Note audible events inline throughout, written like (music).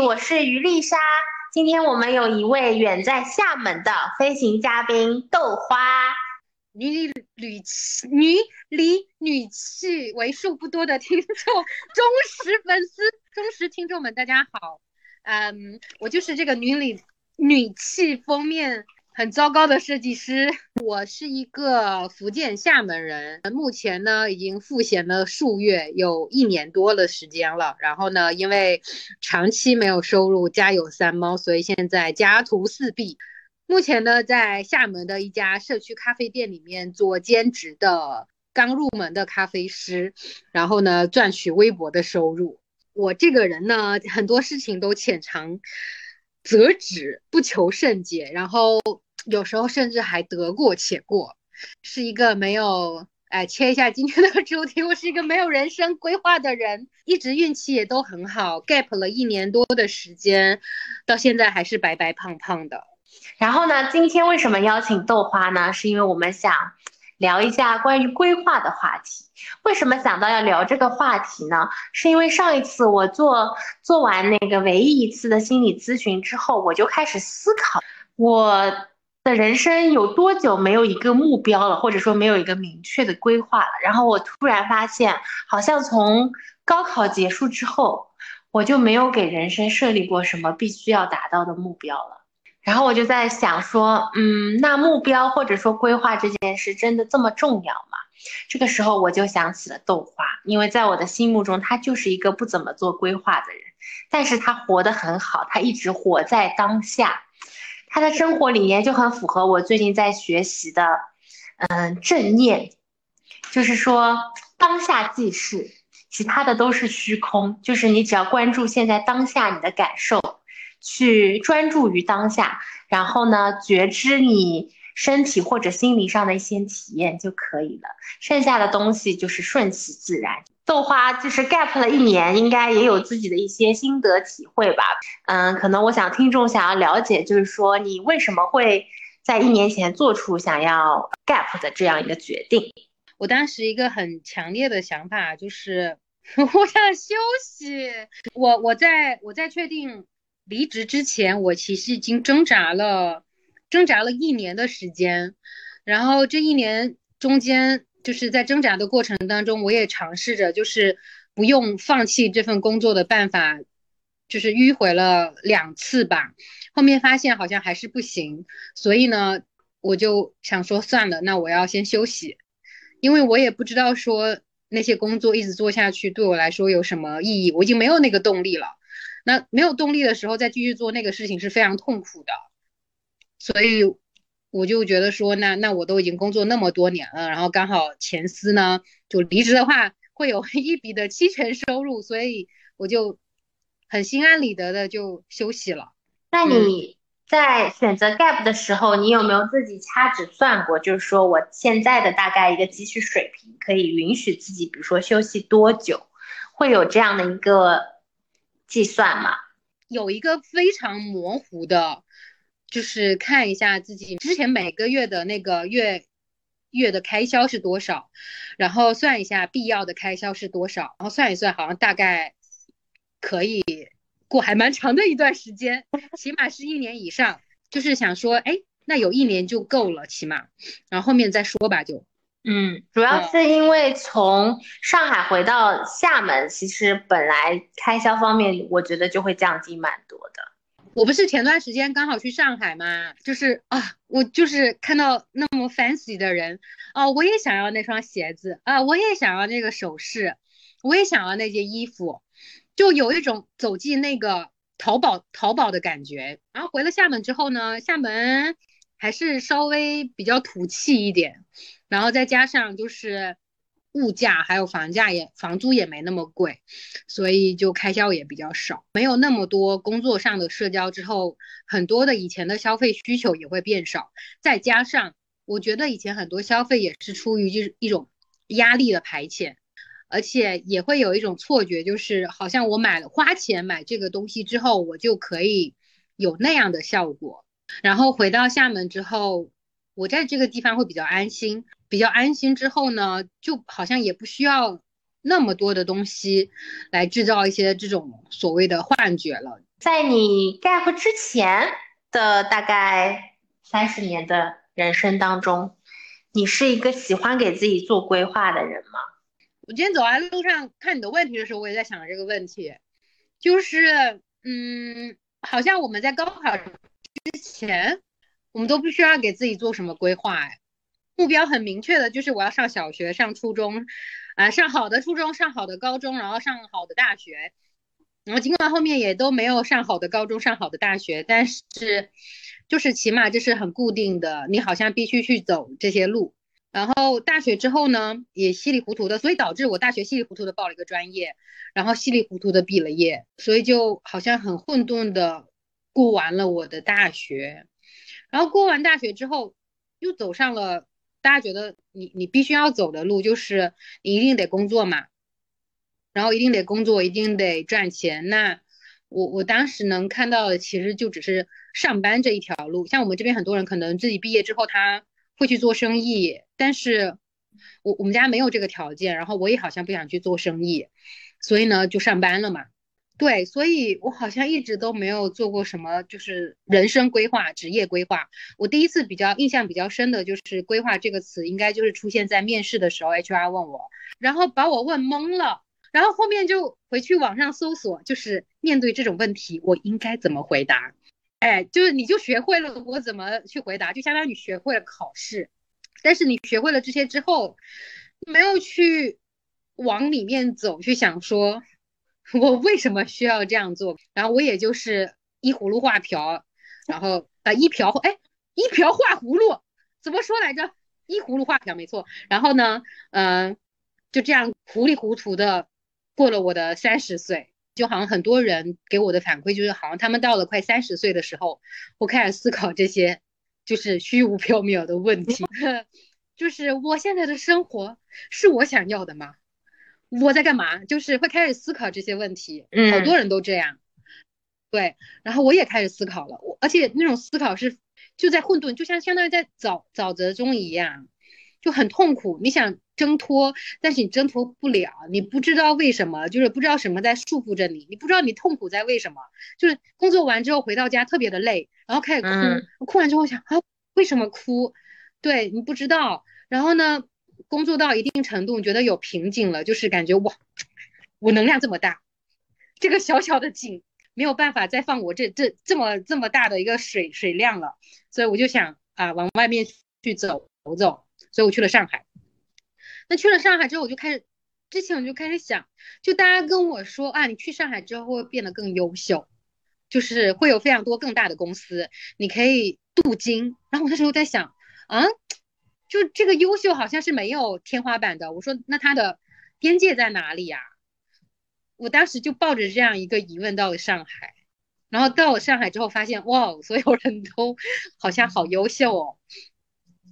我是于丽莎。今天我们有一位远在厦门的飞行嘉宾豆花，女里女气，女里女气，为数不多的听众，忠实粉丝，忠实听众们，大家好。嗯，我就是这个女里女气封面。很糟糕的设计师。我是一个福建厦门人，目前呢已经赋闲了数月，有一年多的时间了。然后呢，因为长期没有收入，家有三猫，所以现在家徒四壁。目前呢，在厦门的一家社区咖啡店里面做兼职的刚入门的咖啡师，然后呢赚取微薄的收入。我这个人呢，很多事情都浅尝辄止，不求甚解，然后。有时候甚至还得过且过，是一个没有哎切一下今天的主题，我是一个没有人生规划的人，一直运气也都很好，gap 了一年多的时间，到现在还是白白胖胖的。然后呢，今天为什么邀请豆花呢？是因为我们想聊一下关于规划的话题。为什么想到要聊这个话题呢？是因为上一次我做做完那个唯一一次的心理咨询之后，我就开始思考我。的人生有多久没有一个目标了，或者说没有一个明确的规划了？然后我突然发现，好像从高考结束之后，我就没有给人生设立过什么必须要达到的目标了。然后我就在想说，嗯，那目标或者说规划这件事真的这么重要吗？这个时候我就想起了豆花，因为在我的心目中，他就是一个不怎么做规划的人，但是他活得很好，他一直活在当下。他的生活理念就很符合我最近在学习的，嗯，正念，就是说当下即是，其他的都是虚空，就是你只要关注现在当下你的感受，去专注于当下，然后呢，觉知你。身体或者心理上的一些体验就可以了，剩下的东西就是顺其自然。豆花就是 gap 了一年，应该也有自己的一些心得体会吧。嗯，可能我想听众想要了解，就是说你为什么会在一年前做出想要 gap 的这样一个决定？我当时一个很强烈的想法就是 (laughs) 我想休息。我我在我在确定离职之前，我其实已经挣扎了。挣扎了一年的时间，然后这一年中间，就是在挣扎的过程当中，我也尝试着就是不用放弃这份工作的办法，就是迂回了两次吧。后面发现好像还是不行，所以呢，我就想说算了，那我要先休息，因为我也不知道说那些工作一直做下去对我来说有什么意义，我已经没有那个动力了。那没有动力的时候再继续做那个事情是非常痛苦的。所以我就觉得说，那那我都已经工作那么多年了，然后刚好前司呢就离职的话会有一笔的期权收入，所以我就很心安理得的就休息了。那你在选择 gap 的时候，你有没有自己掐指算过？就是说我现在的大概一个积蓄水平可以允许自己，比如说休息多久，会有这样的一个计算吗？有一个非常模糊的。就是看一下自己之前每个月的那个月月的开销是多少，然后算一下必要的开销是多少，然后算一算，好像大概可以过还蛮长的一段时间，起码是一年以上。就是想说，哎，那有一年就够了，起码，然后后面再说吧，就。嗯，主要是因为从上海回到厦门，其实本来开销方面，我觉得就会降低蛮多的。我不是前段时间刚好去上海嘛，就是啊，我就是看到那么 fancy 的人，哦，我也想要那双鞋子啊，我也想要那个首饰，我也想要那件衣服，就有一种走进那个淘宝淘宝的感觉。然后回了厦门之后呢，厦门还是稍微比较土气一点，然后再加上就是。物价还有房价也房租也没那么贵，所以就开销也比较少，没有那么多工作上的社交之后，很多的以前的消费需求也会变少。再加上我觉得以前很多消费也是出于就是一种压力的排遣，而且也会有一种错觉，就是好像我买了花钱买这个东西之后，我就可以有那样的效果。然后回到厦门之后，我在这个地方会比较安心。比较安心之后呢，就好像也不需要那么多的东西来制造一些这种所谓的幻觉了。在你 gap 之前的大概三十年的人生当中，你是一个喜欢给自己做规划的人吗？我今天走在路上看你的问题的时候，我也在想这个问题，就是嗯，好像我们在高考之前，我们都不需要给自己做什么规划，哎，目标很明确的，就是我要上小学、上初中，啊，上好的初中、上好的高中，然后上好的大学。然后尽管后面也都没有上好的高中，上好的大学，但是就是起码这是很固定的，你好像必须去走这些路。然后大学之后呢，也稀里糊涂的，所以导致我大学稀里糊涂的报了一个专业，然后稀里糊涂的毕了业，所以就好像很混沌的过完了我的大学。然后过完大学之后，又走上了大家觉得你你必须要走的路，就是你一定得工作嘛。然后一定得工作，一定得赚钱。那我我当时能看到的，其实就只是上班这一条路。像我们这边很多人可能自己毕业之后，他会去做生意，但是我我们家没有这个条件，然后我也好像不想去做生意，所以呢就上班了嘛。对，所以我好像一直都没有做过什么，就是人生规划、职业规划。我第一次比较印象比较深的就是“规划”这个词，应该就是出现在面试的时候，HR 问我，然后把我问懵了。然后后面就回去网上搜索，就是面对这种问题，我应该怎么回答？哎，就是你就学会了我怎么去回答，就相当于你学会了考试。但是你学会了这些之后，没有去往里面走，去想说，(laughs) 我为什么需要这样做？然后我也就是依葫芦画瓢，然后啊一瓢哎一瓢画葫芦，怎么说来着？依葫芦画瓢没错。然后呢，嗯，就这样糊里糊涂的。过了我的三十岁，就好像很多人给我的反馈就是，好像他们到了快三十岁的时候，我开始思考这些就是虚无缥缈的问题，(laughs) 就是我现在的生活是我想要的吗？我在干嘛？就是会开始思考这些问题。嗯，好多人都这样。对，然后我也开始思考了，我而且那种思考是就在混沌，就像相当于在沼沼泽中一样，就很痛苦。你想。挣脱，但是你挣脱不了，你不知道为什么，就是不知道什么在束缚着你，你不知道你痛苦在为什么，就是工作完之后回到家特别的累，然后开始哭，哭完之后想啊为什么哭？对你不知道，然后呢，工作到一定程度觉得有瓶颈了，就是感觉哇，我能量这么大，这个小小的井没有办法再放我这这这么这么大的一个水水量了，所以我就想啊往外面去走走，所以我去了上海。那去了上海之后，我就开始，之前我就开始想，就大家跟我说啊，你去上海之后会变得更优秀，就是会有非常多更大的公司，你可以镀金。然后我那时候在想，啊，就这个优秀好像是没有天花板的。我说那它的边界在哪里呀？我当时就抱着这样一个疑问到了上海，然后到了上海之后发现，哇，所有人都好像好优秀哦，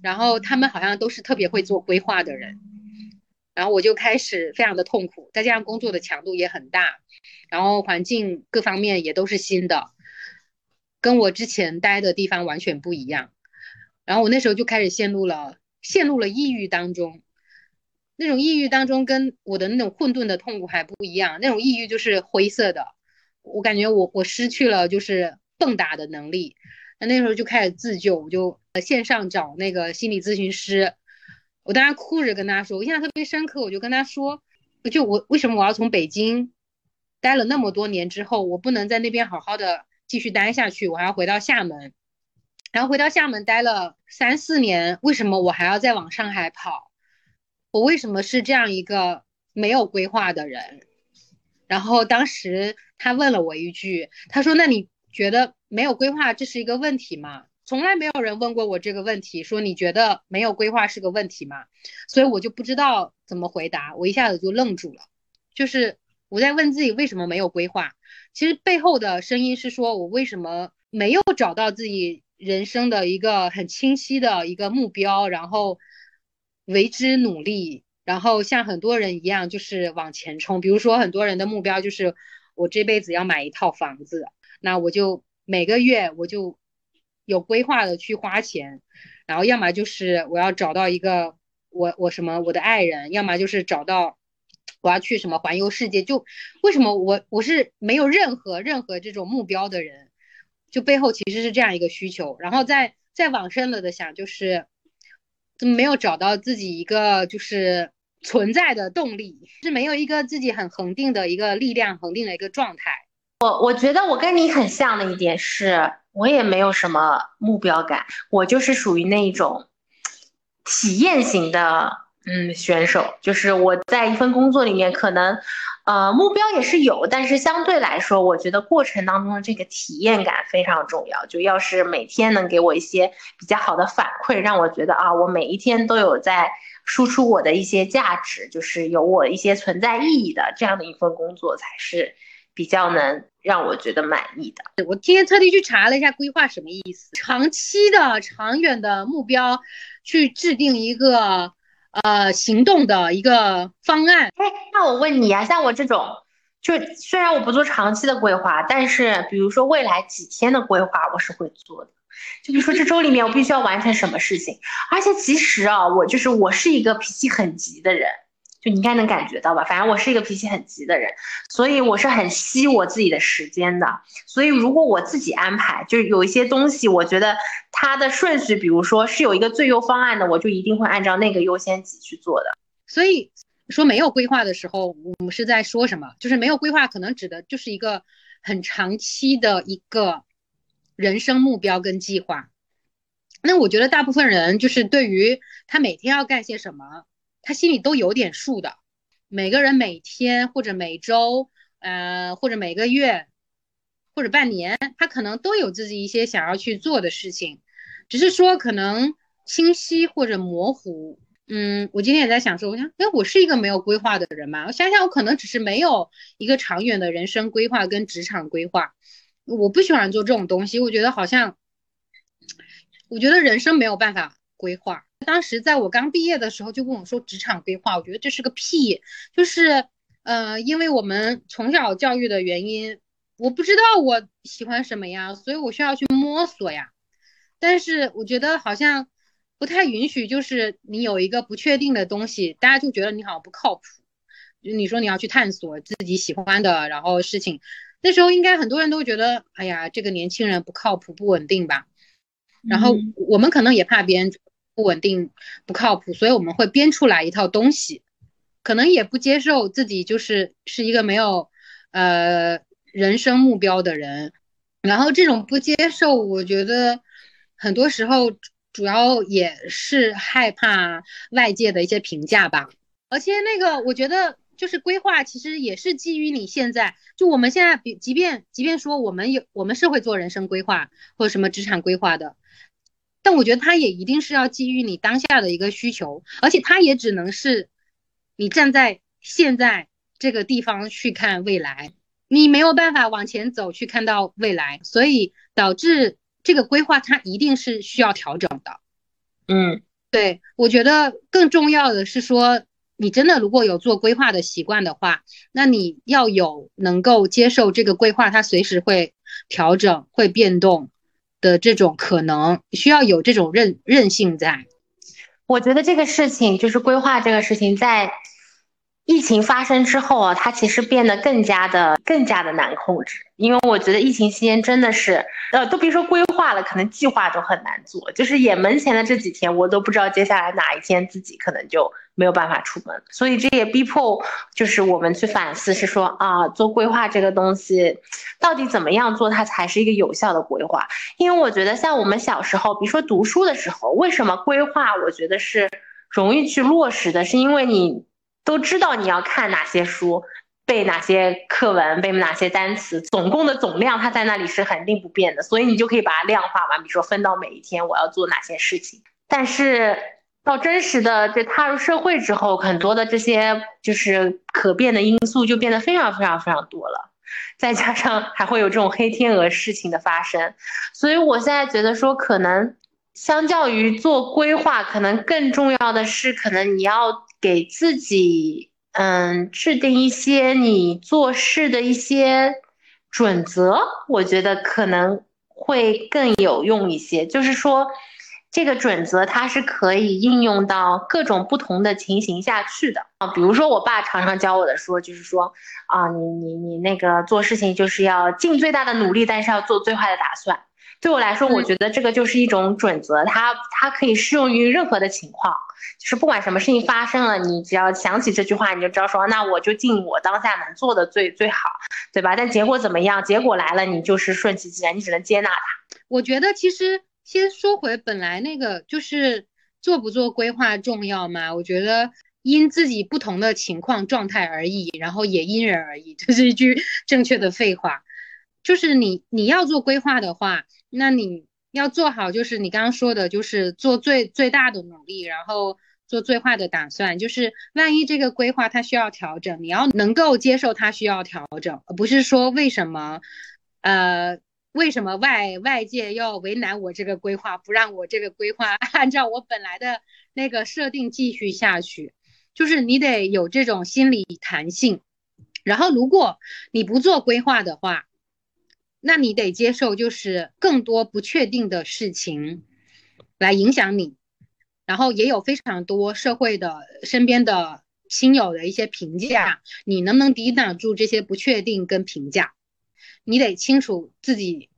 然后他们好像都是特别会做规划的人。然后我就开始非常的痛苦，再加上工作的强度也很大，然后环境各方面也都是新的，跟我之前待的地方完全不一样。然后我那时候就开始陷入了陷入了抑郁当中，那种抑郁当中跟我的那种混沌的痛苦还不一样，那种抑郁就是灰色的，我感觉我我失去了就是蹦跶的能力。那那时候就开始自救，我就线上找那个心理咨询师。我当时哭着跟他说，我印象特别深刻。我就跟他说，就我为什么我要从北京待了那么多年之后，我不能在那边好好的继续待下去，我还要回到厦门，然后回到厦门待了三四年，为什么我还要再往上海跑？我为什么是这样一个没有规划的人？然后当时他问了我一句，他说：“那你觉得没有规划这是一个问题吗？”从来没有人问过我这个问题，说你觉得没有规划是个问题吗？所以我就不知道怎么回答，我一下子就愣住了。就是我在问自己为什么没有规划，其实背后的声音是说我为什么没有找到自己人生的一个很清晰的一个目标，然后为之努力，然后像很多人一样就是往前冲。比如说很多人的目标就是我这辈子要买一套房子，那我就每个月我就。有规划的去花钱，然后要么就是我要找到一个我我什么我的爱人，要么就是找到我要去什么环游世界，就为什么我我是没有任何任何这种目标的人，就背后其实是这样一个需求，然后再再往深了的想，就是怎么没有找到自己一个就是存在的动力，是没有一个自己很恒定的一个力量，恒定的一个状态。我我觉得我跟你很像的一点是，我也没有什么目标感，我就是属于那一种体验型的。嗯，选手就是我在一份工作里面，可能，呃，目标也是有，但是相对来说，我觉得过程当中的这个体验感非常重要。就要是每天能给我一些比较好的反馈，让我觉得啊，我每一天都有在输出我的一些价值，就是有我一些存在意义的这样的一份工作，才是比较能让我觉得满意的。我今天特地去查了一下规划什么意思，长期的、长远的目标，去制定一个。呃，行动的一个方案。哎，那我问你啊，像我这种，就虽然我不做长期的规划，但是比如说未来几天的规划，我是会做的。就比如说这周里面我必须要完成什么事情，而且其实啊，我就是我是一个脾气很急的人。就你应该能感觉到吧，反正我是一个脾气很急的人，所以我是很惜我自己的时间的。所以如果我自己安排，就是有一些东西，我觉得它的顺序，比如说是有一个最优方案的，我就一定会按照那个优先级去做的。所以说没有规划的时候，我们是在说什么？就是没有规划，可能指的就是一个很长期的一个人生目标跟计划。那我觉得大部分人就是对于他每天要干些什么。他心里都有点数的，每个人每天或者每周，呃，或者每个月，或者半年，他可能都有自己一些想要去做的事情，只是说可能清晰或者模糊。嗯，我今天也在想说，我想，哎，我是一个没有规划的人吗？我想想，我可能只是没有一个长远的人生规划跟职场规划。我不喜欢做这种东西，我觉得好像，我觉得人生没有办法规划。当时在我刚毕业的时候就跟我说职场规划，我觉得这是个屁，就是，呃，因为我们从小教育的原因，我不知道我喜欢什么呀，所以我需要去摸索呀。但是我觉得好像不太允许，就是你有一个不确定的东西，大家就觉得你好像不靠谱。就你说你要去探索自己喜欢的，然后事情，那时候应该很多人都觉得，哎呀，这个年轻人不靠谱、不稳定吧。然后我们可能也怕别人。不稳定、不靠谱，所以我们会编出来一套东西，可能也不接受自己就是是一个没有呃人生目标的人。然后这种不接受，我觉得很多时候主要也是害怕外界的一些评价吧。而且那个，我觉得就是规划，其实也是基于你现在就我们现在，比即便即便说我们有我们是会做人生规划或者什么职场规划的。但我觉得它也一定是要基于你当下的一个需求，而且它也只能是你站在现在这个地方去看未来，你没有办法往前走去看到未来，所以导致这个规划它一定是需要调整的。嗯，对，我觉得更重要的是说，你真的如果有做规划的习惯的话，那你要有能够接受这个规划，它随时会调整、会变动。的这种可能需要有这种韧韧性在，我觉得这个事情就是规划这个事情，在疫情发生之后啊，它其实变得更加的更加的难控制。因为我觉得疫情期间真的是，呃，都别说规划了，可能计划都很难做。就是眼门前的这几天，我都不知道接下来哪一天自己可能就没有办法出门。所以这也逼迫，就是我们去反思，是说啊，做规划这个东西，到底怎么样做它才是一个有效的规划？因为我觉得像我们小时候，比如说读书的时候，为什么规划？我觉得是容易去落实的，是因为你都知道你要看哪些书。背哪些课文，背哪些单词，总共的总量它在那里是肯定不变的，所以你就可以把它量化完，比如说分到每一天我要做哪些事情。但是到真实的这踏入社会之后，很多的这些就是可变的因素就变得非常非常非常多了，再加上还会有这种黑天鹅事情的发生，所以我现在觉得说，可能相较于做规划，可能更重要的是，可能你要给自己。嗯，制定一些你做事的一些准则，我觉得可能会更有用一些。就是说，这个准则它是可以应用到各种不同的情形下去的啊。比如说，我爸常常教我的说，就是说啊，你你你那个做事情就是要尽最大的努力，但是要做最坏的打算。对我来说，我觉得这个就是一种准则，它它可以适用于任何的情况，就是不管什么事情发生了，你只要想起这句话，你就知道说，那我就尽我当下能做的最最好，对吧？但结果怎么样？结果来了，你就是顺其自然，你只能接纳它。我觉得其实先说回本来那个，就是做不做规划重要吗？我觉得因自己不同的情况状态而异，然后也因人而异，这是一句正确的废话。就是你你要做规划的话，那你要做好，就是你刚刚说的，就是做最最大的努力，然后做最坏的打算。就是万一这个规划它需要调整，你要能够接受它需要调整，而不是说为什么，呃，为什么外外界要为难我这个规划，不让我这个规划按照我本来的那个设定继续下去？就是你得有这种心理弹性。然后如果你不做规划的话，那你得接受，就是更多不确定的事情来影响你，然后也有非常多社会的身边的亲友的一些评价，你能不能抵挡住这些不确定跟评价？你得清楚自己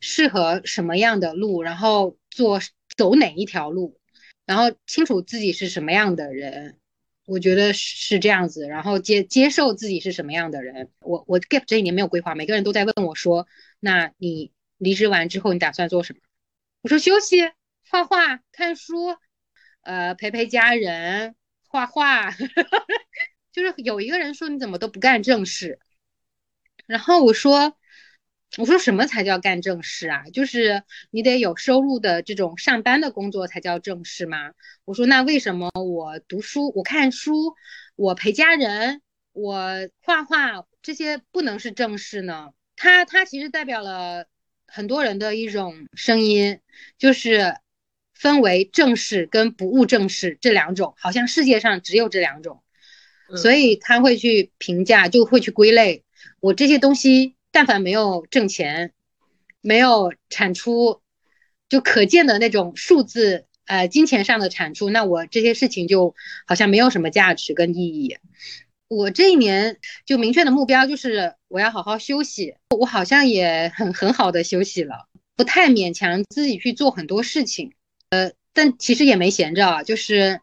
适合什么样的路，然后做走哪一条路，然后清楚自己是什么样的人。我觉得是这样子，然后接接受自己是什么样的人。我我 gap 这一年没有规划，每个人都在问我说：“那你离职完之后你打算做什么？”我说：“休息，画画，看书，呃，陪陪家人，画画。(laughs) ”就是有一个人说：“你怎么都不干正事？”然后我说。我说什么才叫干正事啊？就是你得有收入的这种上班的工作才叫正事吗？我说那为什么我读书、我看书、我陪家人、我画画这些不能是正事呢？它它其实代表了很多人的一种声音，就是分为正事跟不务正事这两种，好像世界上只有这两种，所以他会去评价，就会去归类我这些东西。但凡没有挣钱，没有产出，就可见的那种数字，呃，金钱上的产出，那我这些事情就好像没有什么价值跟意义。我这一年就明确的目标就是我要好好休息，我好像也很很好的休息了，不太勉强自己去做很多事情，呃，但其实也没闲着，就是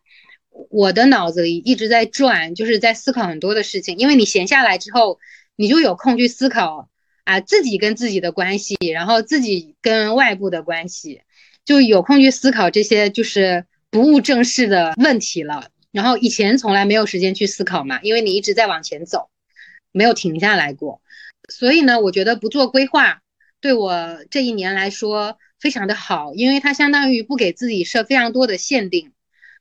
我的脑子里一直在转，就是在思考很多的事情，因为你闲下来之后，你就有空去思考。啊，自己跟自己的关系，然后自己跟外部的关系，就有空去思考这些就是不务正事的问题了。然后以前从来没有时间去思考嘛，因为你一直在往前走，没有停下来过。所以呢，我觉得不做规划对我这一年来说非常的好，因为它相当于不给自己设非常多的限定，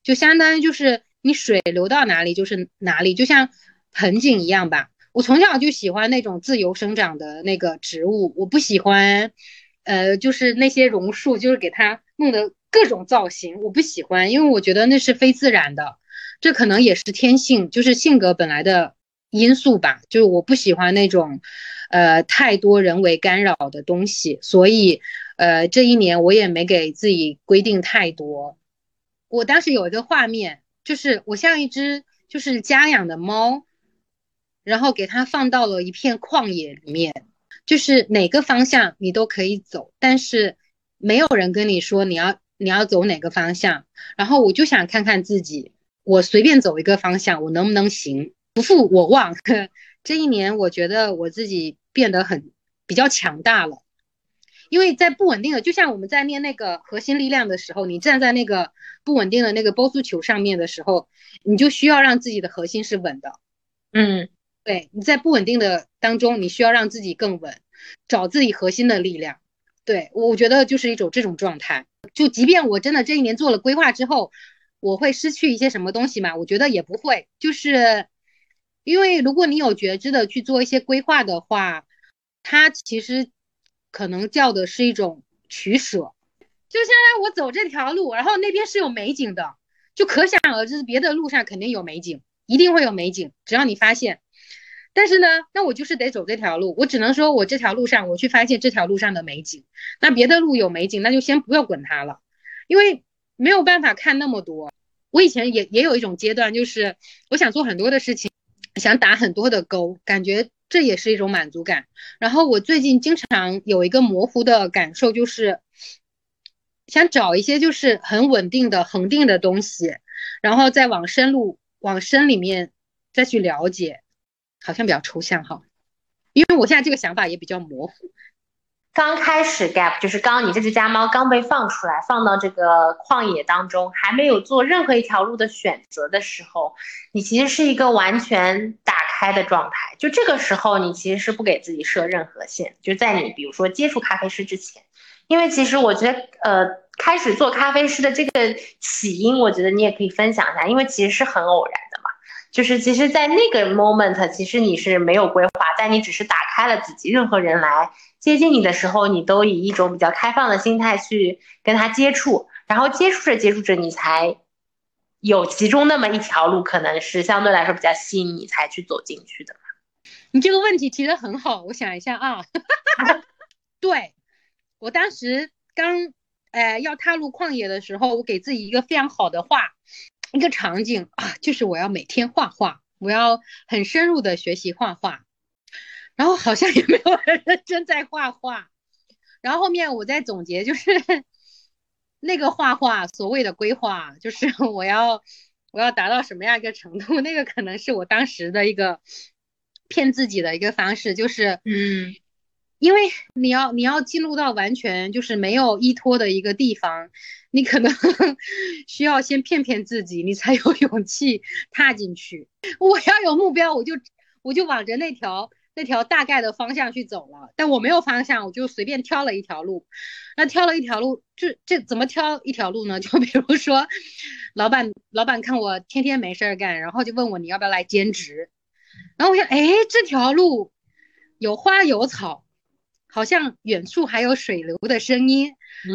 就相当于就是你水流到哪里就是哪里，就像盆景一样吧。我从小就喜欢那种自由生长的那个植物，我不喜欢，呃，就是那些榕树，就是给它弄得各种造型，我不喜欢，因为我觉得那是非自然的，这可能也是天性，就是性格本来的因素吧。就是我不喜欢那种，呃，太多人为干扰的东西，所以，呃，这一年我也没给自己规定太多。我当时有一个画面，就是我像一只就是家养的猫。然后给它放到了一片旷野里面，就是哪个方向你都可以走，但是没有人跟你说你要你要走哪个方向。然后我就想看看自己，我随便走一个方向，我能不能行？不负我望，(laughs) 这一年我觉得我自己变得很比较强大了，因为在不稳定的，就像我们在练那个核心力量的时候，你站在那个不稳定的那个波速球上面的时候，你就需要让自己的核心是稳的，嗯。对，你在不稳定的当中，你需要让自己更稳，找自己核心的力量。对我，觉得就是一种这种状态。就即便我真的这一年做了规划之后，我会失去一些什么东西吗？我觉得也不会。就是因为如果你有觉知的去做一些规划的话，它其实可能叫的是一种取舍。就现在我走这条路，然后那边是有美景的，就可想而知，别的路上肯定有美景，一定会有美景，只要你发现。但是呢，那我就是得走这条路，我只能说我这条路上我去发现这条路上的美景，那别的路有美景，那就先不要管它了，因为没有办法看那么多。我以前也也有一种阶段，就是我想做很多的事情，想打很多的勾，感觉这也是一种满足感。然后我最近经常有一个模糊的感受，就是想找一些就是很稳定的恒定的东西，然后再往深入往深里面再去了解，好像比较抽象哈。因为我现在这个想法也比较模糊。刚开始 gap 就是刚你这只家猫刚被放出来，放到这个旷野当中，还没有做任何一条路的选择的时候，你其实是一个完全打开的状态。就这个时候，你其实是不给自己设任何限。就在你比如说接触咖啡师之前，因为其实我觉得，呃，开始做咖啡师的这个起因，我觉得你也可以分享一下，因为其实是很偶然的嘛。就是其实，在那个 moment，其实你是没有规划，但你只是打开了自己，任何人来。接近你的时候，你都以一种比较开放的心态去跟他接触，然后接触着接触着，你才有其中那么一条路，可能是相对来说比较吸引你才去走进去的。你这个问题提的很好，我想一下啊，(laughs) 对我当时刚呃要踏入旷野的时候，我给自己一个非常好的话，一个场景啊，就是我要每天画画，我要很深入的学习画画。然后好像也没有人认真在画画，然后后面我在总结，就是 (laughs) 那个画画所谓的规划，就是 (laughs) 我要我要达到什么样一个程度，那个可能是我当时的一个骗自己的一个方式，就是嗯，因为你要你要进入到完全就是没有依托的一个地方，你可能 (laughs) 需要先骗骗自己，你才有勇气踏进去。我要有目标，我就我就往着那条。那条大概的方向去走了，但我没有方向，我就随便挑了一条路。那挑了一条路，就这怎么挑一条路呢？(laughs) 就比如说，老板老板看我天天没事儿干，然后就问我你要不要来兼职。然后我想，哎，这条路有花有草，好像远处还有水流的声音。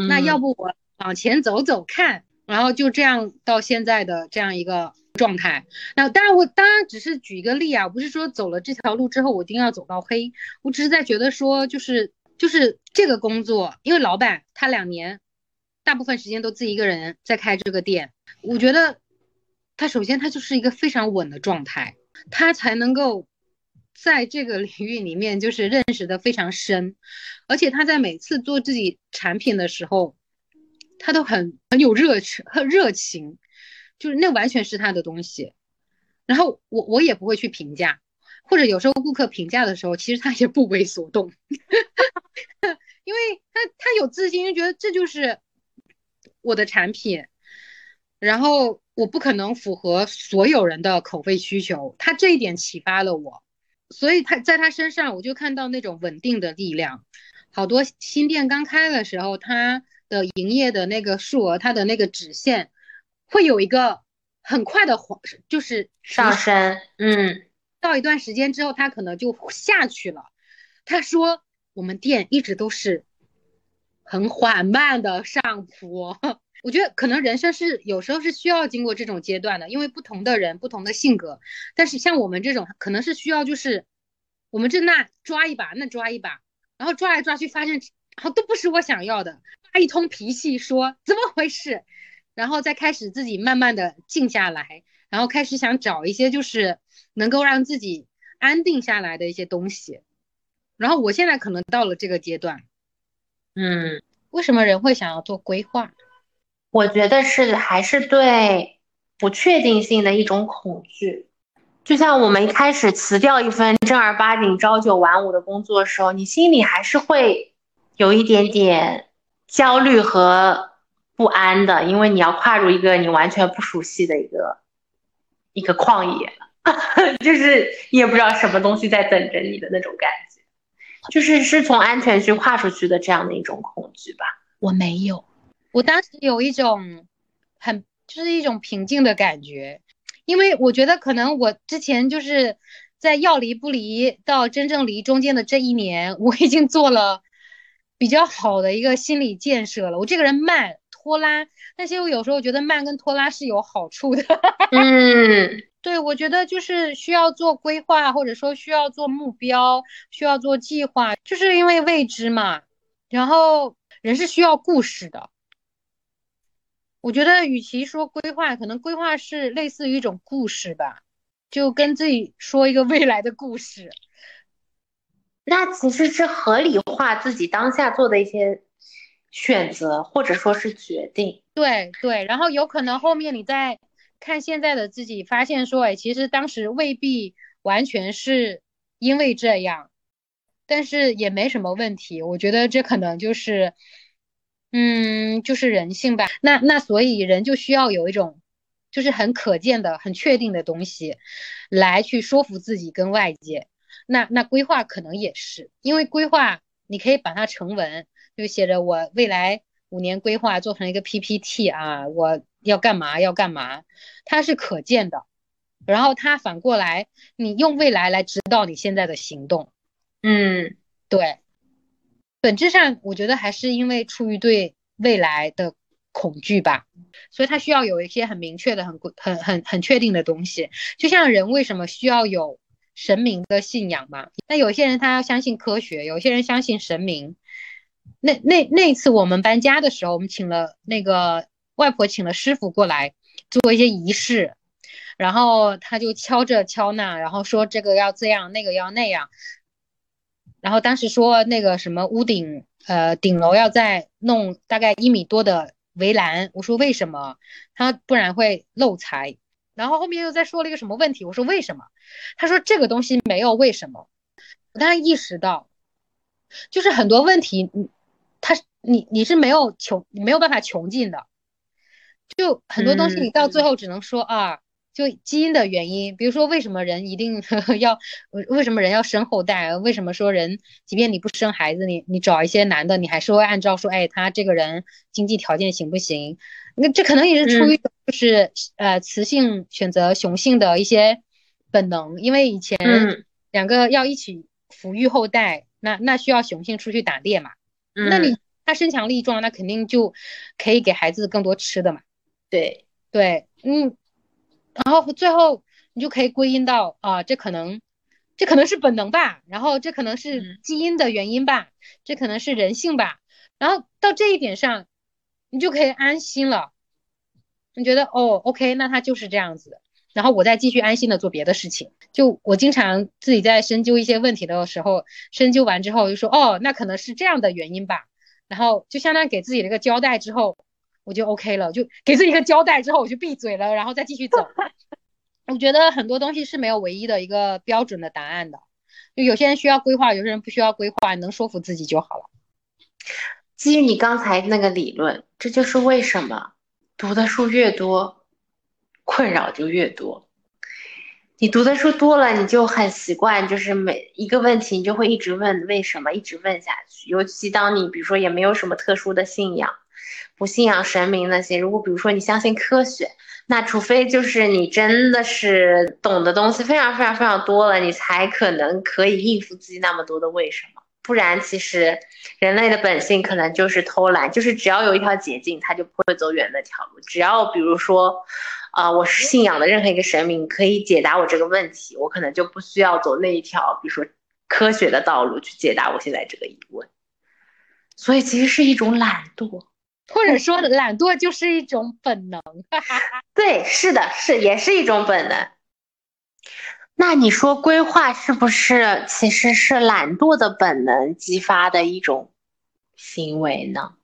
那要不我往前走走看？然后就这样到现在的这样一个。状态，那当然，我当然只是举一个例啊，不是说走了这条路之后我一定要走到黑，我只是在觉得说，就是就是这个工作，因为老板他两年大部分时间都自己一个人在开这个店，我觉得他首先他就是一个非常稳的状态，他才能够在这个领域里面就是认识的非常深，而且他在每次做自己产品的时候，他都很很有热情很热情。就是那完全是他的东西，然后我我也不会去评价，或者有时候顾客评价的时候，其实他也不为所动，(laughs) 因为他他有自信，就觉得这就是我的产品，然后我不可能符合所有人的口味需求，他这一点启发了我，所以他在他身上我就看到那种稳定的力量，好多新店刚开的时候，他的营业的那个数额，他的那个直线。会有一个很快的黄，就是上升，嗯，到一段时间之后，它可能就下去了。他说，我们店一直都是很缓慢的上坡。我觉得可能人生是有时候是需要经过这种阶段的，因为不同的人，不同的性格。但是像我们这种，可能是需要就是我们这那抓一把，那抓一把，然后抓来抓去，发现然后都不是我想要的，发一通脾气说怎么回事。然后再开始自己慢慢的静下来，然后开始想找一些就是能够让自己安定下来的一些东西。然后我现在可能到了这个阶段，嗯，为什么人会想要做规划？我觉得是还是对不确定性的一种恐惧。就像我们一开始辞掉一份正儿八经朝九晚五的工作的时候，你心里还是会有一点点焦虑和。不安的，因为你要跨入一个你完全不熟悉的一个一个旷野，(laughs) 就是你也不知道什么东西在等着你的那种感觉，就是是从安全区跨出去的这样的一种恐惧吧。我没有，我当时有一种很就是一种平静的感觉，因为我觉得可能我之前就是在要离不离到真正离中间的这一年，我已经做了比较好的一个心理建设了。我这个人慢。拖拉，但是我有时候觉得慢跟拖拉是有好处的。(laughs) 嗯，对，我觉得就是需要做规划，或者说需要做目标，需要做计划，就是因为未知嘛。然后人是需要故事的，我觉得与其说规划，可能规划是类似于一种故事吧，就跟自己说一个未来的故事。(laughs) 那其实是合理化自己当下做的一些选择，或者说是决定。对对，然后有可能后面你再看现在的自己，发现说，哎，其实当时未必完全是因为这样，但是也没什么问题。我觉得这可能就是，嗯，就是人性吧。那那所以人就需要有一种，就是很可见的、很确定的东西，来去说服自己跟外界。那那规划可能也是，因为规划你可以把它成文，就写着我未来五年规划做成一个 PPT 啊，我要干嘛要干嘛，它是可见的。然后它反过来，你用未来来指导你现在的行动。嗯，对，本质上我觉得还是因为出于对未来的恐惧吧，所以它需要有一些很明确的、很很很很确定的东西。就像人为什么需要有。神明的信仰嘛，那有些人他要相信科学，有些人相信神明。那那那次我们搬家的时候，我们请了那个外婆请了师傅过来做一些仪式，然后他就敲这敲那，然后说这个要这样，那个要那样。然后当时说那个什么屋顶，呃，顶楼要再弄大概一米多的围栏。我说为什么？他不然会漏财。然后后面又再说了一个什么问题？我说为什么？他说这个东西没有为什么。我当时意识到，就是很多问题，你他你你是没有穷，你没有办法穷尽的。就很多东西，你到最后只能说啊，就基因的原因。比如说，为什么人一定 (laughs) 要为什么人要生后代？为什么说人即便你不生孩子，你你找一些男的，你还是会按照说，哎，他这个人经济条件行不行？那这可能也是出于就是呃雌性选择雄性的一些本能，因为以前两个要一起抚育后代，那那需要雄性出去打猎嘛，那你他身强力壮，那肯定就可以给孩子更多吃的嘛。对对，嗯，然后最后你就可以归因到啊，这可能这可能是本能吧，然后这可能是基因的原因吧，这可能是人性吧，然后到这一点上。你就可以安心了，你觉得哦，OK，那他就是这样子，然后我再继续安心的做别的事情。就我经常自己在深究一些问题的时候，深究完之后就说，哦，那可能是这样的原因吧，然后就相当于给自己了一个交代之后，我就 OK 了，就给自己一个交代之后，我就闭嘴了，然后再继续走。(laughs) 我觉得很多东西是没有唯一的一个标准的答案的，就有些人需要规划，有些人不需要规划，能说服自己就好了。基于你刚才那个理论，这就是为什么读的书越多，困扰就越多。你读的书多了，你就很习惯，就是每一个问题你就会一直问为什么，一直问下去。尤其当你比如说也没有什么特殊的信仰，不信仰神明那些，如果比如说你相信科学，那除非就是你真的是懂的东西非常非常非常多了，你才可能可以应付自己那么多的为什么。不然，其实人类的本性可能就是偷懒，就是只要有一条捷径，他就不会走远那条路。只要比如说，啊，我是信仰的任何一个神明可以解答我这个问题，我可能就不需要走那一条，比如说科学的道路去解答我现在这个疑问。所以，其实是一种懒惰，或者说懒惰就是一种本能。(laughs) 对，是的，是也是一种本能。那你说规划是不是其实是懒惰的本能激发的一种行为呢？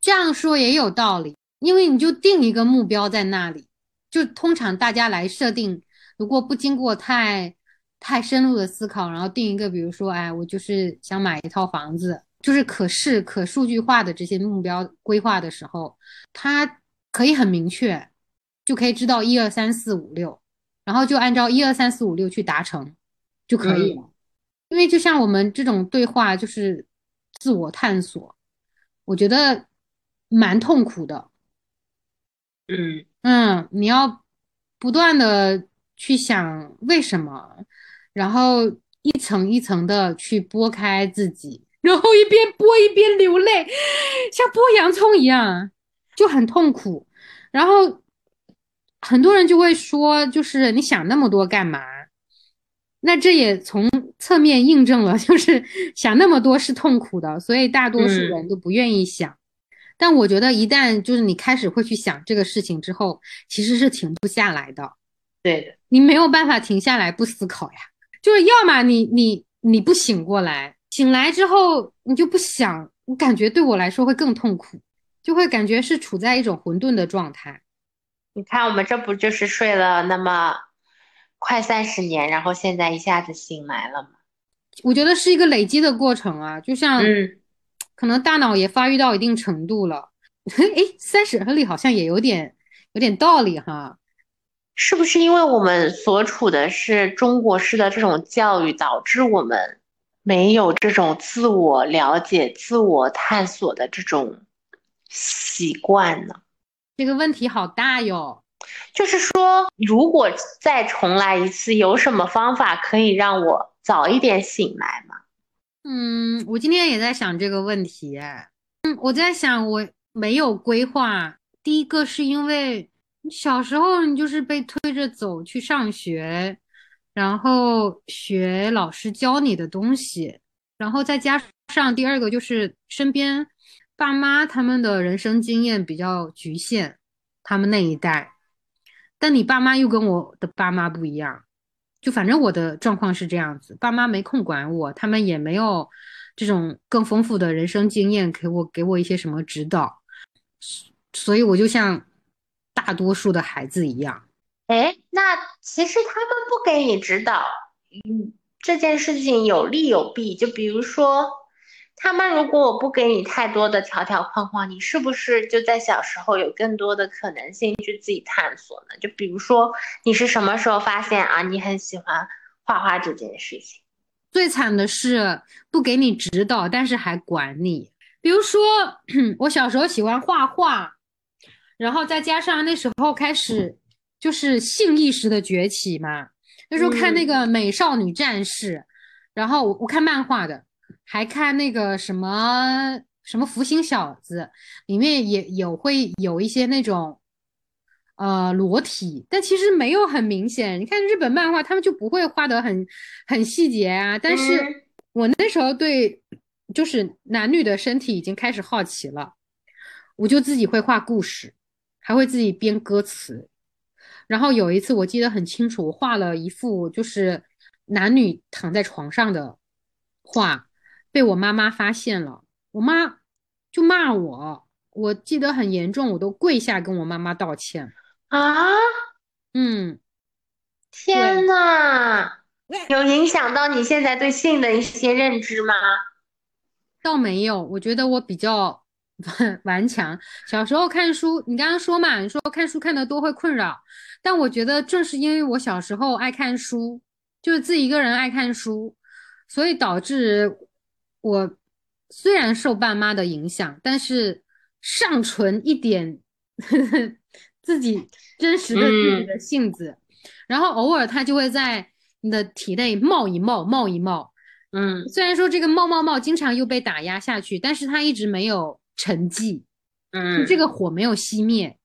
这样说也有道理，因为你就定一个目标在那里，就通常大家来设定，如果不经过太太深入的思考，然后定一个，比如说，哎，我就是想买一套房子，就是可视可数据化的这些目标规划的时候，它可以很明确，就可以知道一二三四五六。然后就按照一二三四五六去达成就可以了，因为就像我们这种对话就是自我探索，我觉得蛮痛苦的。嗯嗯，你要不断的去想为什么，然后一层一层的去剥开自己，然后一边剥一边流泪，像剥洋葱一样，就很痛苦。然后。很多人就会说，就是你想那么多干嘛？那这也从侧面印证了，(laughs) 就是想那么多是痛苦的，所以大多数人都不愿意想。但我觉得一旦就是你开始会去想这个事情之后，其实是停不下来的。对的，你没有办法停下来不思考呀。就是要么你你你不醒过来，醒来之后你就不想，我感觉对我来说会更痛苦，就会感觉是处在一种混沌的状态。你看我们这不就是睡了那么快三十年，然后现在一下子醒来了吗？我觉得是一个累积的过程啊，就像嗯，(tsk) 可能大脑也发育到一定程度了。(laughs) 哎，三十而立好像也有点有点道理哈。是不是因为我们所处的是中国式的这种教育，导致我们没有这种自我了解、自我探索的这种习惯呢？这个问题好大哟。就是说，如果再重来一次，有什么方法可以让我早一点醒来吗？嗯，我今天也在想这个问题。嗯，我在想我没有规划。第一个是因为小时候你就是被推着走去上学，然后学老师教你的东西，然后再加上第二个就是身边爸妈他们的人生经验比较局限，他们那一代。但你爸妈又跟我的爸妈不一样，就反正我的状况是这样子，爸妈没空管我，他们也没有这种更丰富的人生经验给我给我一些什么指导，所以我就像大多数的孩子一样。哎，那其实他们不给你指导，嗯，这件事情有利有弊。就比如说。他们如果我不给你太多的条条框框，你是不是就在小时候有更多的可能性去自己探索呢？就比如说，你是什么时候发现啊，你很喜欢画画这件事情？最惨的是不给你指导，但是还管你。比如说，(clears throat) 我小时候喜欢画画，然后再加上那时候开始就是性意识的崛起嘛，那时候看那个美少女战士，然后我我看漫画的。还看那个什么什么福星小子，里面也有会有一些那种呃裸体，但其实没有很明显。你看日本漫画，他们就不会画的很很细节啊。但是我那时候对就是男女的身体已经开始好奇了，我就自己会画故事，还会自己编歌词。然后有一次我记得很清楚，我画了一幅就是男女躺在床上的画。被我妈妈发现了，我妈就骂我，我记得很严重，我都跪下跟我妈妈道歉啊。嗯，天呐，有影响到你现在对性的一些认知吗？倒没有，我觉得我比较 (laughs) 顽强。小时候看书，你刚刚说嘛，你说看书看得多会困扰，但我觉得正是因为我小时候爱看书，就是自己一个人爱看书，所以导致。我虽然受爸妈的影响，但是尚存一点 (laughs) 自己真实的自己的性子，然后偶尔他就会在你的体内冒一冒，冒一冒。嗯，虽然说这个冒冒冒经常又被打压下去，但是他一直没有沉寂，嗯，这个火没有熄灭。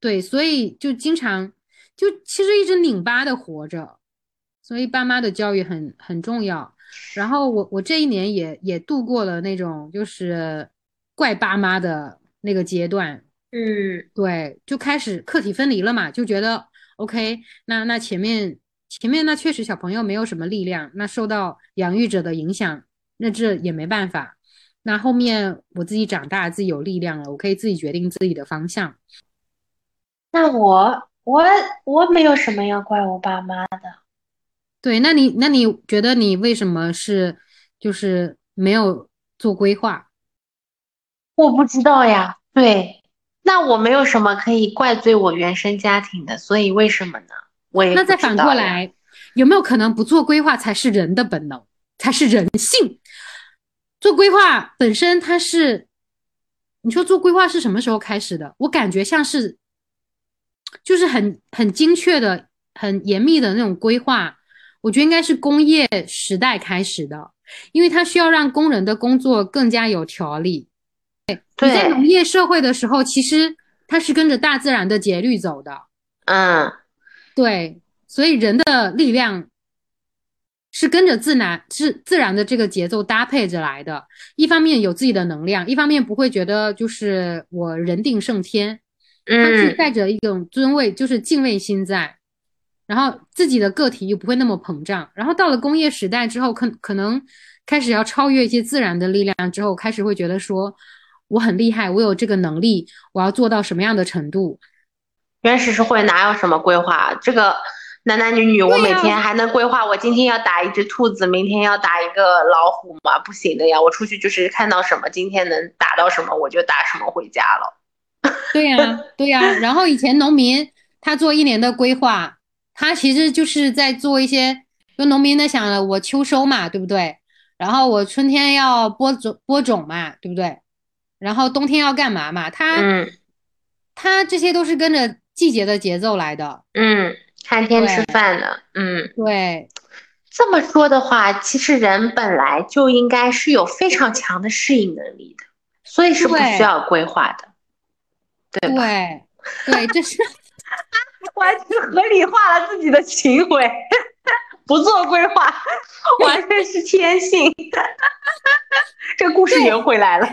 对，所以就经常就其实一直拧巴的活着，所以爸妈的教育很很重要。然后我我这一年也也度过了那种就是怪爸妈的那个阶段，嗯，对，就开始课题分离了嘛，就觉得 OK，那那前面前面那确实小朋友没有什么力量，那受到养育者的影响，那这也没办法。那后面我自己长大，自己有力量了，我可以自己决定自己的方向。那我我我没有什么要怪我爸妈的。对，那你那你觉得你为什么是就是没有做规划？我不知道呀。对，那我没有什么可以怪罪我原生家庭的，所以为什么呢？我也那再反过来，有没有可能不做规划才是人的本能，才是人性？做规划本身它是，你说做规划是什么时候开始的？我感觉像是，就是很很精确的、很严密的那种规划。我觉得应该是工业时代开始的，因为它需要让工人的工作更加有条理。对，你在农业社会的时候，其实它是跟着大自然的节律走的。嗯，对，所以人的力量是跟着自然是自然的这个节奏搭配着来的。一方面有自己的能量，一方面不会觉得就是我人定胜天，他是嗯，带着一种尊位，就是敬畏心在。然后自己的个体又不会那么膨胀。然后到了工业时代之后，可可能开始要超越一些自然的力量之后，开始会觉得说我很厉害，我有这个能力，我要做到什么样的程度？原始社会哪有什么规划？这个男男女女，我每天还能规划，我今天要打一只兔子，明天要打一个老虎吗？不行的呀，我出去就是看到什么，今天能打到什么，我就打什么回家了。(laughs) 对呀，对呀。然后以前农民他做一年的规划，他其实就是在做一些，就农民在想了，我秋收嘛，对不对？然后我春天要播种播种嘛，对不对？然后冬天要干嘛嘛？他嗯他这些都是跟着季节的节奏来的。嗯，看天吃饭的，嗯。对，这么说的话，其实人本来就应该是有非常强的适应能力的，所以是不需要规划的，对吧？对对，这是 (laughs) 完全合理化了自己的行为，(laughs) 不做规划，完全是天性。(laughs) 这故事圆回来了。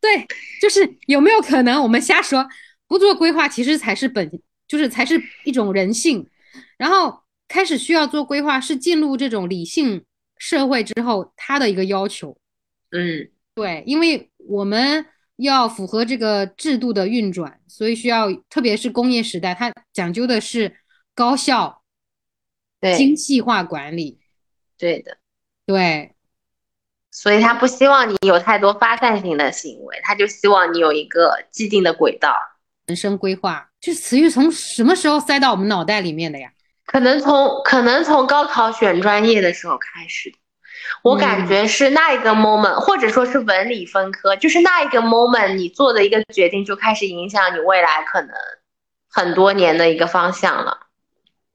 对，就是有没有可能我们瞎说，不做规划其实才是本，就是才是一种人性。然后开始需要做规划，是进入这种理性社会之后他的一个要求。嗯对，因为我们要符合这个制度的运转，所以需要，特别是工业时代，它讲究的是高效、对精细化管理。对的，对，所以他不希望你有太多发散性的行为，他就希望你有一个既定的轨道。人生规划这词语从什么时候塞到我们脑袋里面的呀？可能从可能从高考选专业的时候开始，我感嗯觉是那一个 moment，、或者说是文理分科，就是那一个 moment 你做的一个决定就开始影响你未来可能很多年的一个方向了。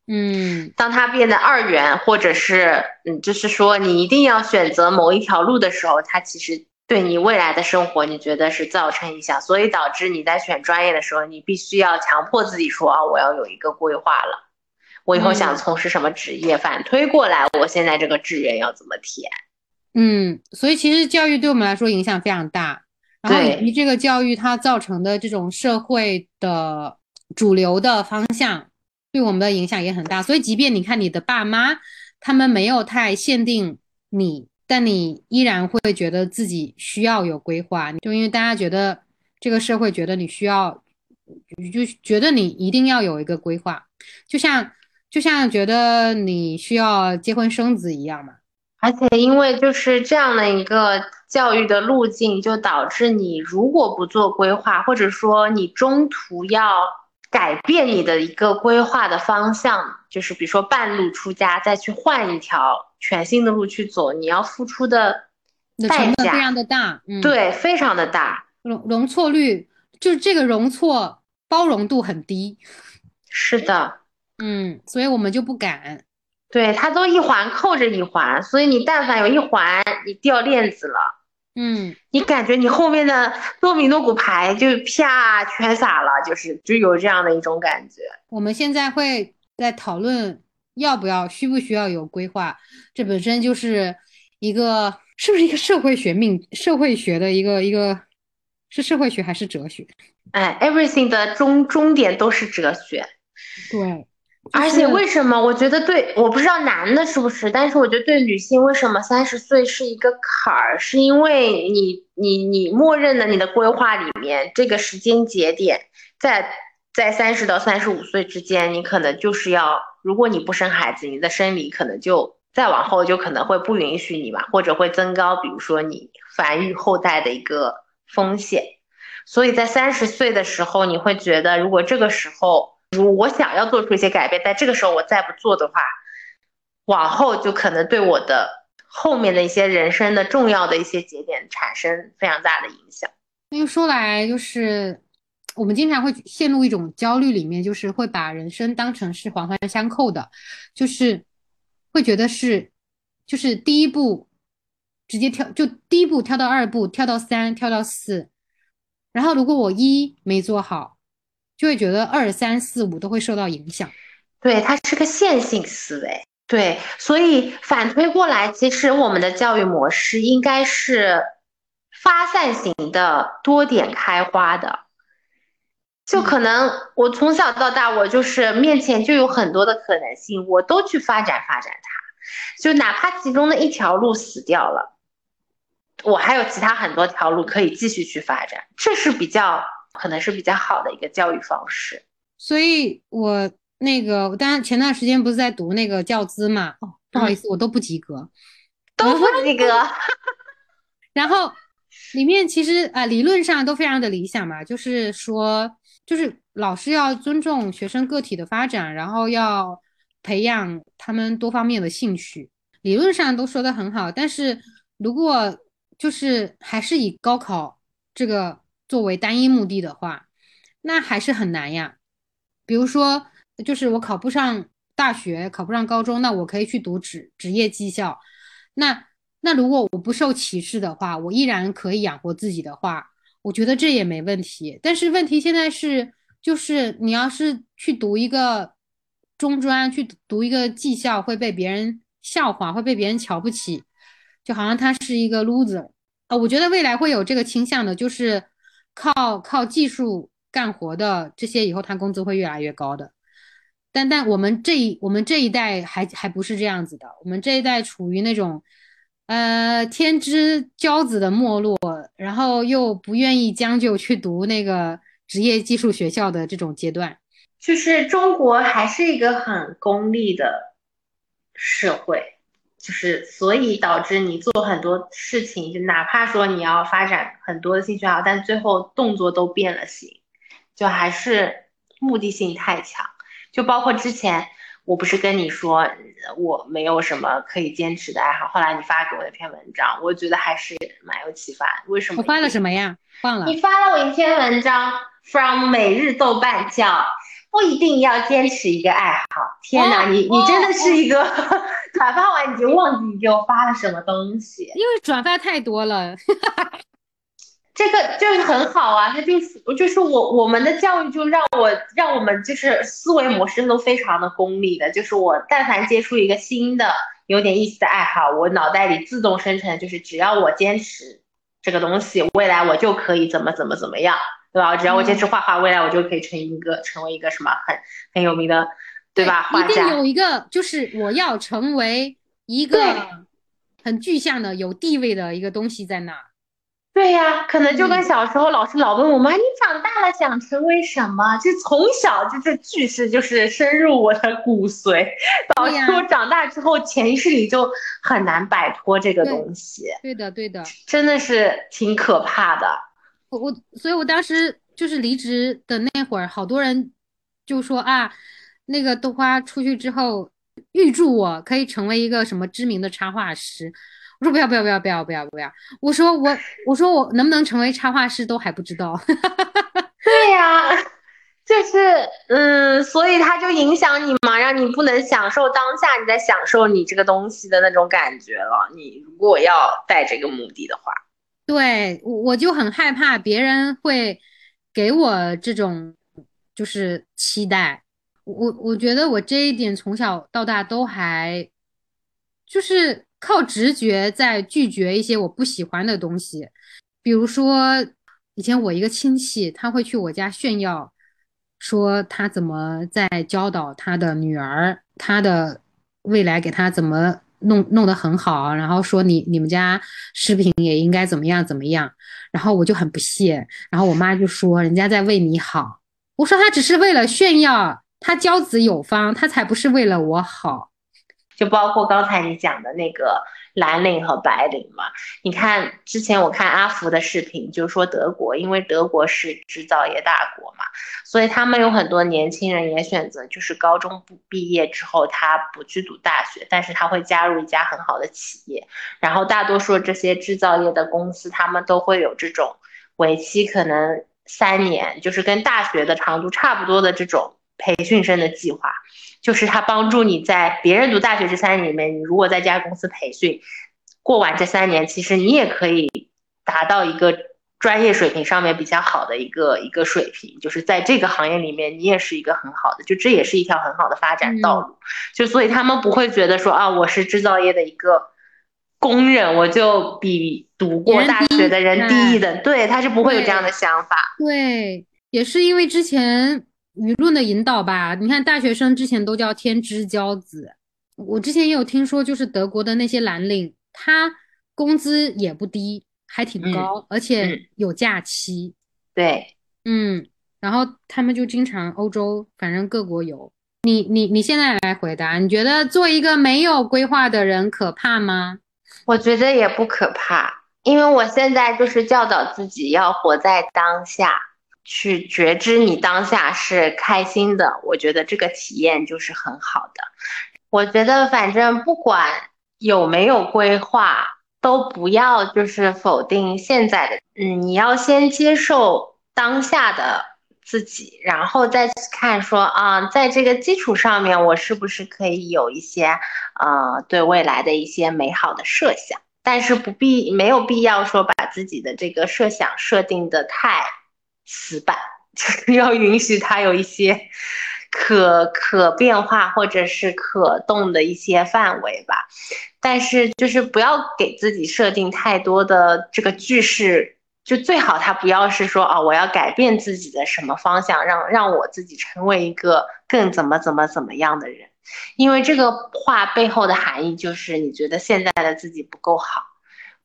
嗯当它变得二元，或者是嗯，就是说你一定要选择某一条路的时候，它其实对你未来的生活，你觉得是造成影响，所以导致你在选专业的时候，你必须要强迫自己说啊，我要有一个规划了。我以后想嗯从事什么职业，反推过来，我现在这个志愿要怎么填？嗯，所以其实教育对我们来说影响非常大，然后以对。及这个教育它造成的这种社会的主流的方向，对我们的影响也很大。所以，即便你看你的爸妈，他们没有太限定你，但你依然会觉得自己需要有规划，就因为大家觉得这个社会觉得你需要，就觉得你一定要有一个规划，就像就像觉得你需要结婚生子一样嘛。而且因为就是这样的一个教育的路径，就导致你如果不做规划，或者说你中途要改变你的一个规划的方向，就是比如说半路出家，再去换一条全新的路去走，你要付出的代价非常的大，嗯，，对非常的大。容容错率就是这个容错包容度很低，是的，嗯，所以我们就不敢，对，它都一环扣着一环，所以你但凡有一环你掉链子了。嗯，你感觉你后面的多米诺骨牌就啪全撒了，就是就有这样的一种感觉。我们现在会在讨论要不要需不需要有规划，这本身就是一个是不是一个社会学命社会学的一个一个是社会学还是哲学？哎，everything 的终终点都是哲学，对，而且为什么我觉得对，我不知道男的是不是，但是我觉得对女性为什么三十岁是一个坎儿，是因为你你你默认的你的规划里面这个时间节点在在三十到三十五岁之间，你可能就是要，如果你不生孩子，你的生理可能就再往后就可能会不允许你嘛，或者会增高，比如说你繁育后代的一个风险。所以在三十岁的时候，你会觉得，如果这个时候，如我想要做出一些改变，在这个时候我再不做的话，往后就可能对我的后面的一些人生的重要的一些节点产生非常大的影响。因为说来就是，我们经常会陷入一种焦虑里面，就是会把人生当成是环环相扣的，就是会觉得是，就是第一步直接跳，就第一步跳到二步，跳到三，跳到四，然后如果我一没做好，就会觉得二三四五都会受到影响。对，它是个线性思维。对，所以反推过来，其实我们的教育模式应该是发散型的、多点开花的。就可能我从小到大，我就是面前就有很多的可能性，我都去发展发展它。就哪怕其中的一条路死掉了，我还有其他很多条路可以继续去发展，这是比较可能是比较好的一个教育方式。所以，我。那个，我当然前段时间不是在读那个教资嘛？哦，不好意思，我都不及格，都不及格。然后里面其实啊，理论上都非常的理想嘛，就是说，就是老师要尊重学生个体的发展，然后要培养他们多方面的兴趣，理论上都说的很好。但是如果就是还是以高考这个作为单一目的的话，那还是很难呀。比如说。就是我考不上大学，考不上高中，那我可以去读职职业技校。那那如果我不受歧视的话，我依然可以养活自己的话，我觉得这也没问题。但是问题现在是，就是你要是去读一个中专，去读一个技校，会被别人笑话，会被别人瞧不起，就好像他是一个 loser 啊。我觉得未来会有这个倾向的，就是靠靠技术干活的这些，以后他工资会越来越高的。但但我们这一我们这一代还还不是这样子的，我们这一代处于那种，呃天之骄子的没落，然后又不愿意将就去读那个职业技术学校的这种阶段，就是中国还是一个很功利的社会，就是所以导致你做很多事情，就哪怕说你要发展很多的兴趣爱好，但最后动作都变了形，就还是目的性太强。就包括之前，我不是跟你说我没有什么可以坚持的爱好，后来你发给我那篇文章，我觉得还是蛮有启发。为什么？我发了什么呀？忘了。你发了我一篇文章，from 每日豆瓣叫不一定要坚持一个爱好。天哪，你你真的是一个 (laughs) 转发完你就忘记你给我发了什么东西，因为转发太多了。(laughs) 这个就是很好啊，他就是就是我我们的教育就让我让我们就是思维模式都非常的功利的，就是我但凡接触一个新的有点意思的爱好，我脑袋里自动生成就是只要我坚持这个东西，未来我就可以怎么怎么怎么样，对吧？只要我坚持画画，未来我就可以成一个成为一个什么很很有名的，对吧？画家一定有一个就是我要成为一个很具象的有地位的一个东西在那。对呀，可能就跟小时候老师老问我们，你长大了想成为什么？就从小就这句式就是深入我的骨髓，导致我长大之后潜意识里就很难摆脱这个东西。对的，对的，真的是挺可怕的。我我，所以我当时就是离职的那会儿，好多人就说啊，那个豆花出去之后，预祝我可以成为一个什么知名的插画师。我说不要不要不要不要不要不要！我说我 (laughs) 我说我能不能成为插画师都还不知道。(laughs) 对呀，就是嗯，所以它就影响你嘛，让你不能享受当下你在享受你这个东西的那种感觉了。你如果要带这个目的的话，对我我就很害怕别人会给我这种就是期待。我我觉得我这一点从小到大都还就是。靠直觉在拒绝一些我不喜欢的东西，比如说以前我一个亲戚，他会去我家炫耀，说他怎么在教导他的女儿，他的未来给他怎么弄弄得很好，然后说你你们家视频也应该怎么样怎么样，然后我就很不屑，然后我妈就说人家在为你好，我说他只是为了炫耀，他教子有方，他才不是为了我好。就包括刚才你讲的那个蓝领和白领嘛，你看之前我看阿福的视频，就说德国，因为德国是制造业大国嘛，所以他们有很多年轻人也选择就是高中不毕业之后他不去读大学，但是他会加入一家很好的企业，然后大多数这些制造业的公司，他们都会有这种为期可能三年，就是跟大学的长度差不多的这种培训生的计划。就是他帮助你在别人读大学这三年里面，你如果在这家公司培训，过完这三年，其实你也可以达到一个专业水平上面比较好的一个一个水平，就是在这个行业里面，你也是一个很好的，就这也是一条很好的发展道路。就所以他们不会觉得说啊，我是制造业的一个工人，我就比读过大学的人低一等，对，他是不会有这样的想法。对，也是因为之前舆论的引导吧。你看，大学生之前都叫天之骄子，我之前也有听说，就是德国的那些蓝领，他工资也不低。还挺高，而且有假期。对，嗯，然后他们就经常欧洲，反正各国有。你你你现在来回答，你觉得做一个没有规划的人可怕吗？我觉得也不可怕，因为我现在就是教导自己要活在当下，去觉知你当下是开心的。我觉得这个体验就是很好的。我觉得反正不管有没有规划。都不要就是否定现在的，嗯，你要先接受当下的自己，然后再看说啊，在这个基础上面，我是不是可以有一些呃对未来的一些美好的设想，但是不必没有必要说把自己的这个设想设定的太死板，(laughs) 要允许它有一些可可变化或者是可动的一些范围吧。但是就是不要给自己设定太多的这个句式，就最好他不要是说啊，我要改变自己的什么方向，让让我自己成为一个更怎么怎么怎么样的人，因为这个话背后的含义就是你觉得现在的自己不够好，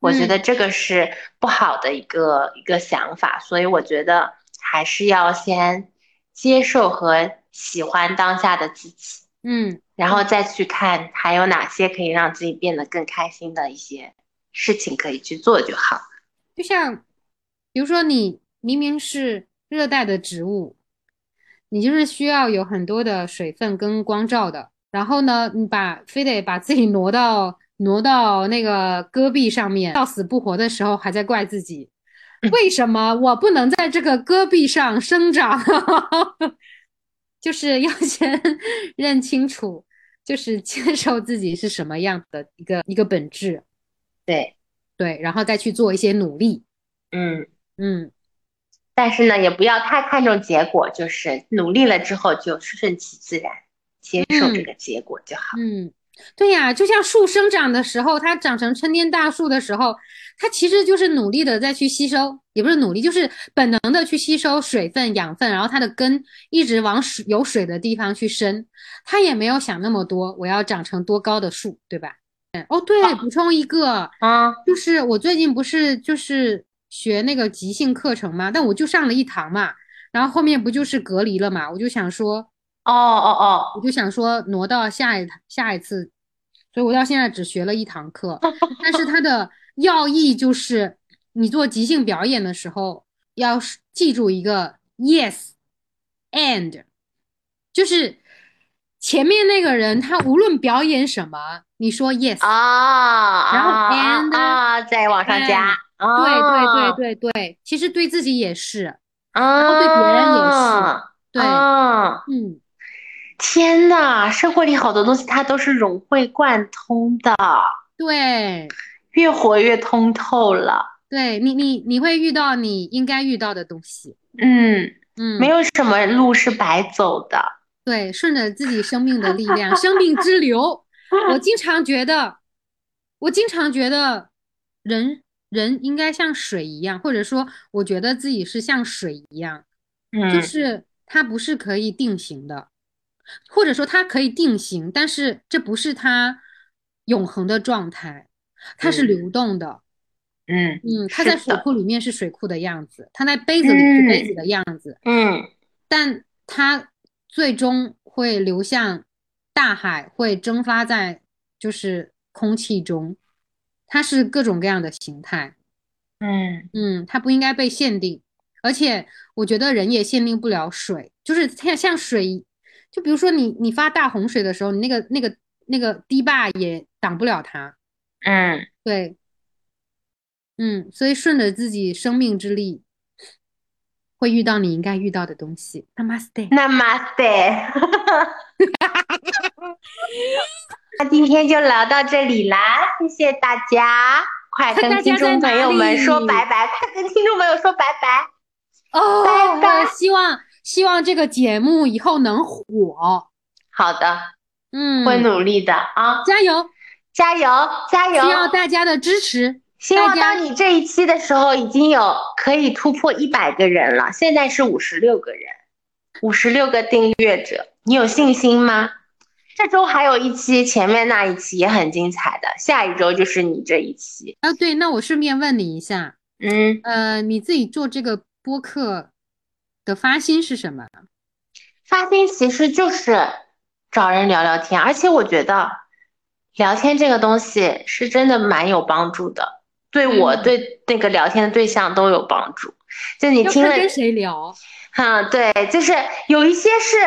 我觉得这个是不好的一个一个想法，所以我觉得还是要先接受和喜欢当下的自己。嗯，然后再去看还有哪些可以让自己变得更开心的一些事情可以去做就好。就像，比如说你明明是热带的植物，你就是需要有很多的水分跟光照的。然后呢，你把非得把自己挪到挪到那个戈壁上面，到死不活的时候还在怪自己，为什么我不能在这个戈壁上生长？(laughs) 就是要先 (laughs) 认清楚，就是接受自己是什么样的一个一个本质，对。对，然后再去做一些努力，嗯。嗯，但是呢，也不要太看重结果，就是努力了之后就顺其自然，接受这个结果就好，嗯。对呀，就像树生长的时候，它长成参天大树的时候，它其实就是努力的在去吸收，也不是努力，就是本能的去吸收水分、养分，然后它的根一直往水有水的地方去伸，它也没有想那么多，我要长成多高的树，对吧？哦，对，补充一个啊，就是我最近不是就是学那个即兴课程嘛，但我就上了一堂嘛，然后后面不就是隔离了嘛，我就想说。哦哦哦，我就想说挪到下一下一次，所以我到现在只学了一堂课，(laughs) 但是它的要义就是你做即兴表演的时候要记住一个 yes and，就是前面那个人他无论表演什么，你说 yes 啊，然后 and 啊，再往上加，对对对对对，其实对自己也是，然后对别人也是，对，嗯。天呐，生活里好多东西它都是融会贯通的，对，越活越通透了。对你，你你会遇到你应该遇到的东西。嗯嗯，没有什么路是白走的。对，顺着自己生命的力量，生命之流。我经常觉得，我经常觉得，人人应该像水一样，或者说，我觉得自己是像水一样，嗯，就是它不是可以定型的。或者说它可以定型，但是这不是它永恒的状态，它是流动的。嗯嗯，它在水库里面是水库的样子，它在杯子里是杯子的样子。嗯，但它最终会流向大海，会蒸发在就是空气中，它是各种各样的形态。嗯嗯，它不应该被限定，而且我觉得人也限定不了水，就是像像水。就比如说你你发大洪水的时候，你那个那个那个堤坝也挡不了它。嗯，对，嗯，所以顺着自己生命之力，会遇到你应该遇到的东西。Namaste，Namaste。那今天就聊到这里啦，谢谢大家。快跟听众朋友们说拜拜，快跟听众朋友说拜拜。哦，拜拜我希望希望这个节目以后能火。好的，嗯，会努力的啊，加油，加油加油！需要大家的支持。希望当你这一期的时候，已经有可以突破一百个人了，现在是五十六个人，五十六个订阅者，你有信心吗？这周还有一期，前面那一期也很精彩的，下一周就是你这一期。啊，对，那我顺便问你一下，嗯，呃，你自己做这个播客的发心是什么？发心其实就是找人聊聊天，而且我觉得聊天这个东西是真的蛮有帮助的，对我嗯对那个聊天的对象都有帮助。就你听了跟谁聊。嗯，对，就是有一些是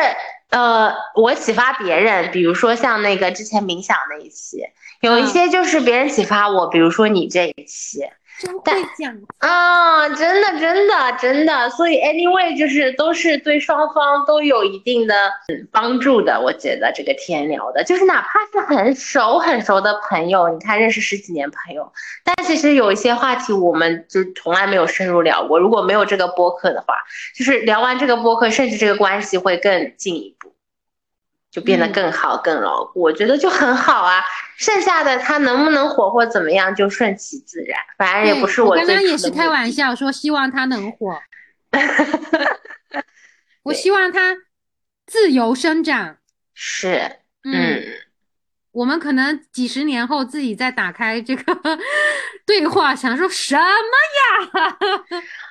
呃，我启发别人，比如说像那个之前冥想那一期，有一嗯些就是别人启发我，比如说你这一期，真但会讲。啊，真的，真的，真的，所以 anyway 就是都是对双方都有一定的嗯帮助的，我觉得这个天聊的，就是哪怕是很熟很熟的朋友，你看认识十几年朋友，但其实有一些话题我们就从来没有深入聊过，如果没有这个播客的话，就是聊完这个播客，甚至这个关系会更进一步。就变得嗯更好、更牢固，我觉得就很好啊。剩下的他能不能火或怎么样，就顺其自然，反正也不是我刚最初刚也是开玩笑说，希望他能火。(laughs) 我希望他自由生长。是，嗯，嗯，我们可能几十年后自己再打开这个 (laughs) 对话，想说什么呀？(laughs)